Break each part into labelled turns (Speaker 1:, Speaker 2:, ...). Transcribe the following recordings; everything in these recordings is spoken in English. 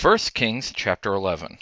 Speaker 1: 1 Kings chapter 11.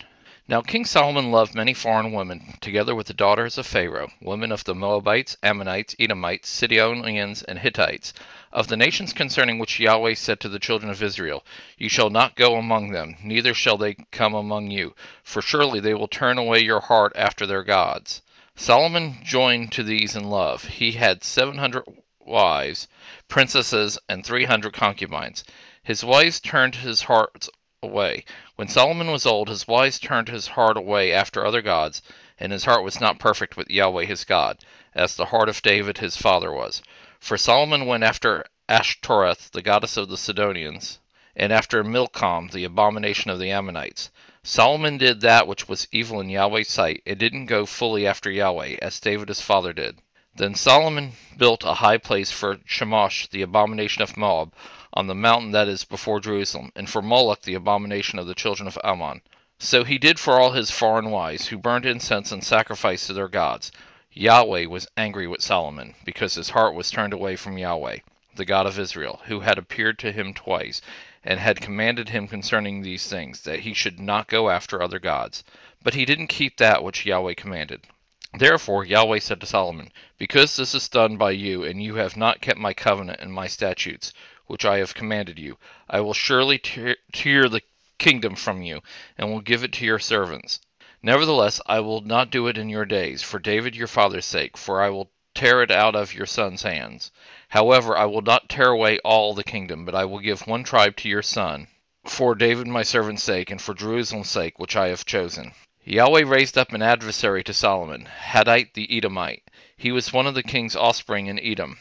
Speaker 1: Now King Solomon loved many foreign women, together with the daughters of Pharaoh, women of the Moabites, Ammonites, Edomites, Sidonians, and Hittites, of the nations concerning which Yahweh said to the children of Israel, You shall not go among them, neither shall they come among you, for surely they will turn away your heart after their gods. Solomon joined to these in love. He had seven hundred wives, princesses, and three hundred concubines. His wives turned his heart away. When Solomon was old, his wives turned his heart away after other gods, and his heart was not perfect with Yahweh his God, as the heart of David his father was. For Solomon went after Ashtoreth, the goddess of the Sidonians, and after Milcom, the abomination of the Ammonites. Solomon did that which was evil in Yahweh's sight, and didn't go fully after Yahweh, as David his father did. Then Solomon built a high place for Chemosh, the abomination of Moab, on the mountain that is before Jerusalem, and for Moloch, the abomination of the children of Ammon. So he did for all his foreign wives, who burned incense and sacrificed to their gods. Yahweh was angry with Solomon, because his heart was turned away from Yahweh, the God of Israel, who had appeared to him twice, and had commanded him concerning these things, that he should not go after other gods. But he didn't keep that which Yahweh commanded. Therefore Yahweh said to Solomon, Because this is done by you, and you have not kept my covenant and my statutes, which I have commanded you, I will surely tear, tear the kingdom from you, and will give it to your servants. Nevertheless, I will not do it in your days, for David your father's sake, for I will tear it out of your son's hands. However, I will not tear away all the kingdom, but I will give one tribe to your son, for David my servant's sake, and for Jerusalem's sake, which I have chosen. Yahweh raised up an adversary to Solomon, Hadad the Edomite. He was one of the king's offspring in Edom.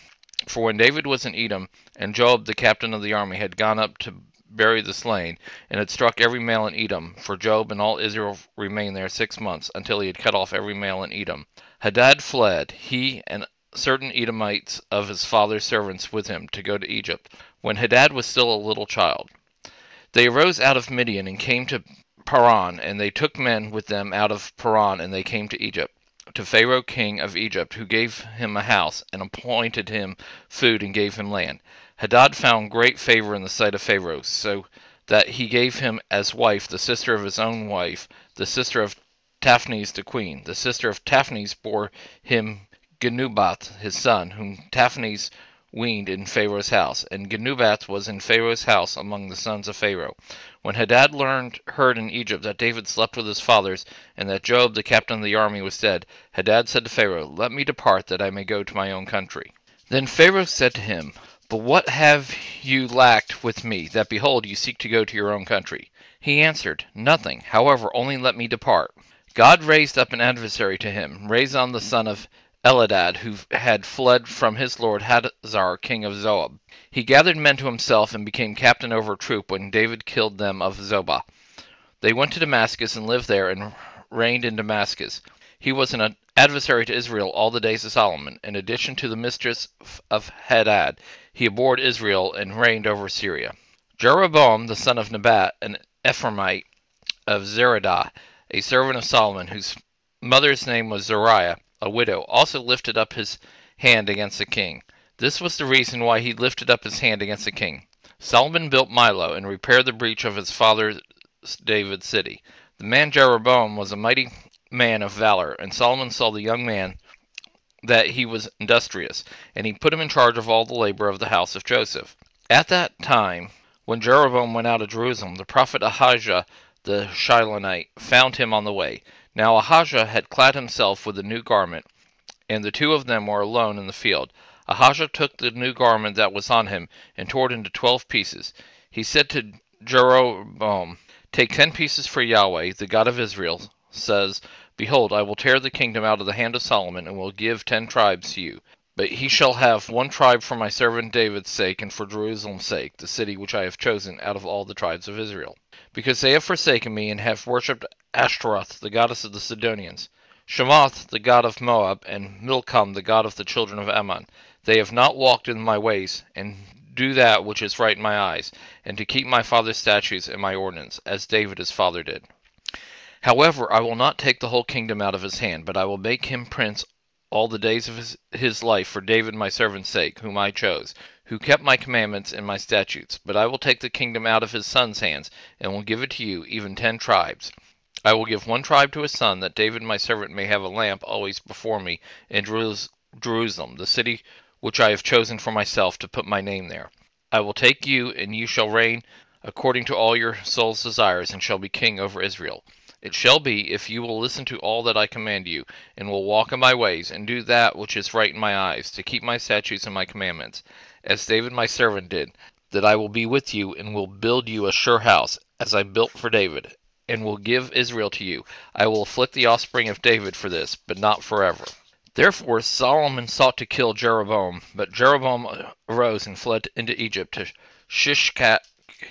Speaker 1: For when David was in Edom, and Joab the captain of the army had gone up to bury the slain, and had struck every male in Edom, for Joab and all Israel remained there six months, until he had cut off every male in Edom. Hadad fled, he and certain Edomites of his father's servants with him, to go to Egypt, when Hadad was still a little child. They arose out of Midian and came to Paran, and they took men with them out of Paran, and they came to Egypt, to Pharaoh king of Egypt, who gave him a house, and appointed him food, and gave him land. Hadad found great favor in the sight of Pharaoh, so that he gave him as wife the sister of his own wife, the sister of Tahpenes the queen. The sister of Tahpenes bore him Genubath his son, whom Tahpenes weaned in Pharaoh's house, and Genubath was in Pharaoh's house among the sons of Pharaoh. When Hadad learned heard in Egypt that David slept with his fathers, and that Joab the captain of the army was dead, Hadad said to Pharaoh, Let me depart, that I may go to my own country. Then Pharaoh said to him, But what have you lacked with me, that behold, you seek to go to your own country? He answered, Nothing, however, only let me depart. God raised up an adversary to him, Rezon the son of Eliada, who had fled from his lord Hadadezer, king of Zobah. He gathered men to himself and became captain over a troop when David killed them of Zobah. They went to Damascus and lived there and reigned in Damascus. He was an adversary to Israel all the days of Solomon. In addition to the mistress of Hadad, he abhorred Israel and reigned over Syria. Jeroboam, the son of Nebat, an Ephraimite of Zeredah, a servant of Solomon, whose mother's name was Zeruah, a widow, also lifted up his hand against the king. This was the reason why he lifted up his hand against the king. Solomon built Millo and repaired the breach of his father David's city. The man Jeroboam was a mighty man of valor, and Solomon saw the young man that he was industrious, and he put him in charge of all the labor of the house of Joseph. At that time, when Jeroboam went out of Jerusalem, the prophet Ahijah the Shilonite found him on the way. Now Ahijah had clad himself with a new garment, and the two of them were alone in the field. Ahijah took the new garment that was on him, and tore it into twelve pieces. He said to Jeroboam, Take ten pieces for Yahweh, the God of Israel, says, Behold, I will tear the kingdom out of the hand of Solomon, and will give ten tribes to you. But he shall have one tribe for my servant David's sake, and for Jerusalem's sake, the city which I have chosen out of all the tribes of Israel. Because they have forsaken me, and have worshipped Ashtoreth, the goddess of the Sidonians, Chemosh, the god of Moab, and Milcom, the god of the children of Ammon. They have not walked in my ways, and do that which is right in my eyes, and to keep my father's statutes and my ordinance, as David his father did. However, I will not take the whole kingdom out of his hand, but I will make him prince all the days of his, his life for David my servant's sake, whom I chose, who kept my commandments and my statutes. But I will take the kingdom out of his son's hands, and will give it to you, even ten tribes. I will give one tribe to his son, that David my servant may have a lamp always before me in Jerusalem, the city which I have chosen for myself to put my name there. I will take you, and you shall reign according to all your soul's desires, and shall be king over Israel. It shall be, if you will listen to all that I command you, and will walk in my ways, and do that which is right in my eyes, to keep my statutes and my commandments, as David my servant did, that I will be with you, and will build you a sure house, as I built for David, and will give Israel to you. I will afflict the offspring of David for this, but not forever. Therefore Solomon sought to kill Jeroboam, but Jeroboam arose and fled into Egypt to Shishak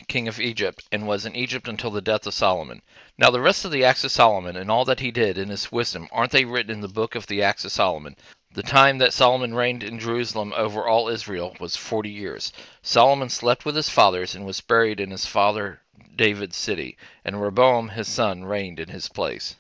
Speaker 1: king of Egypt, and was in Egypt until the death of Solomon. Now the rest of the acts of Solomon, and all that he did in his wisdom, aren't they written in the book of the acts of Solomon? The time that Solomon reigned in Jerusalem over all Israel was forty years. Solomon slept with his fathers, and was buried in his father David's city, and Rehoboam his son reigned in his place.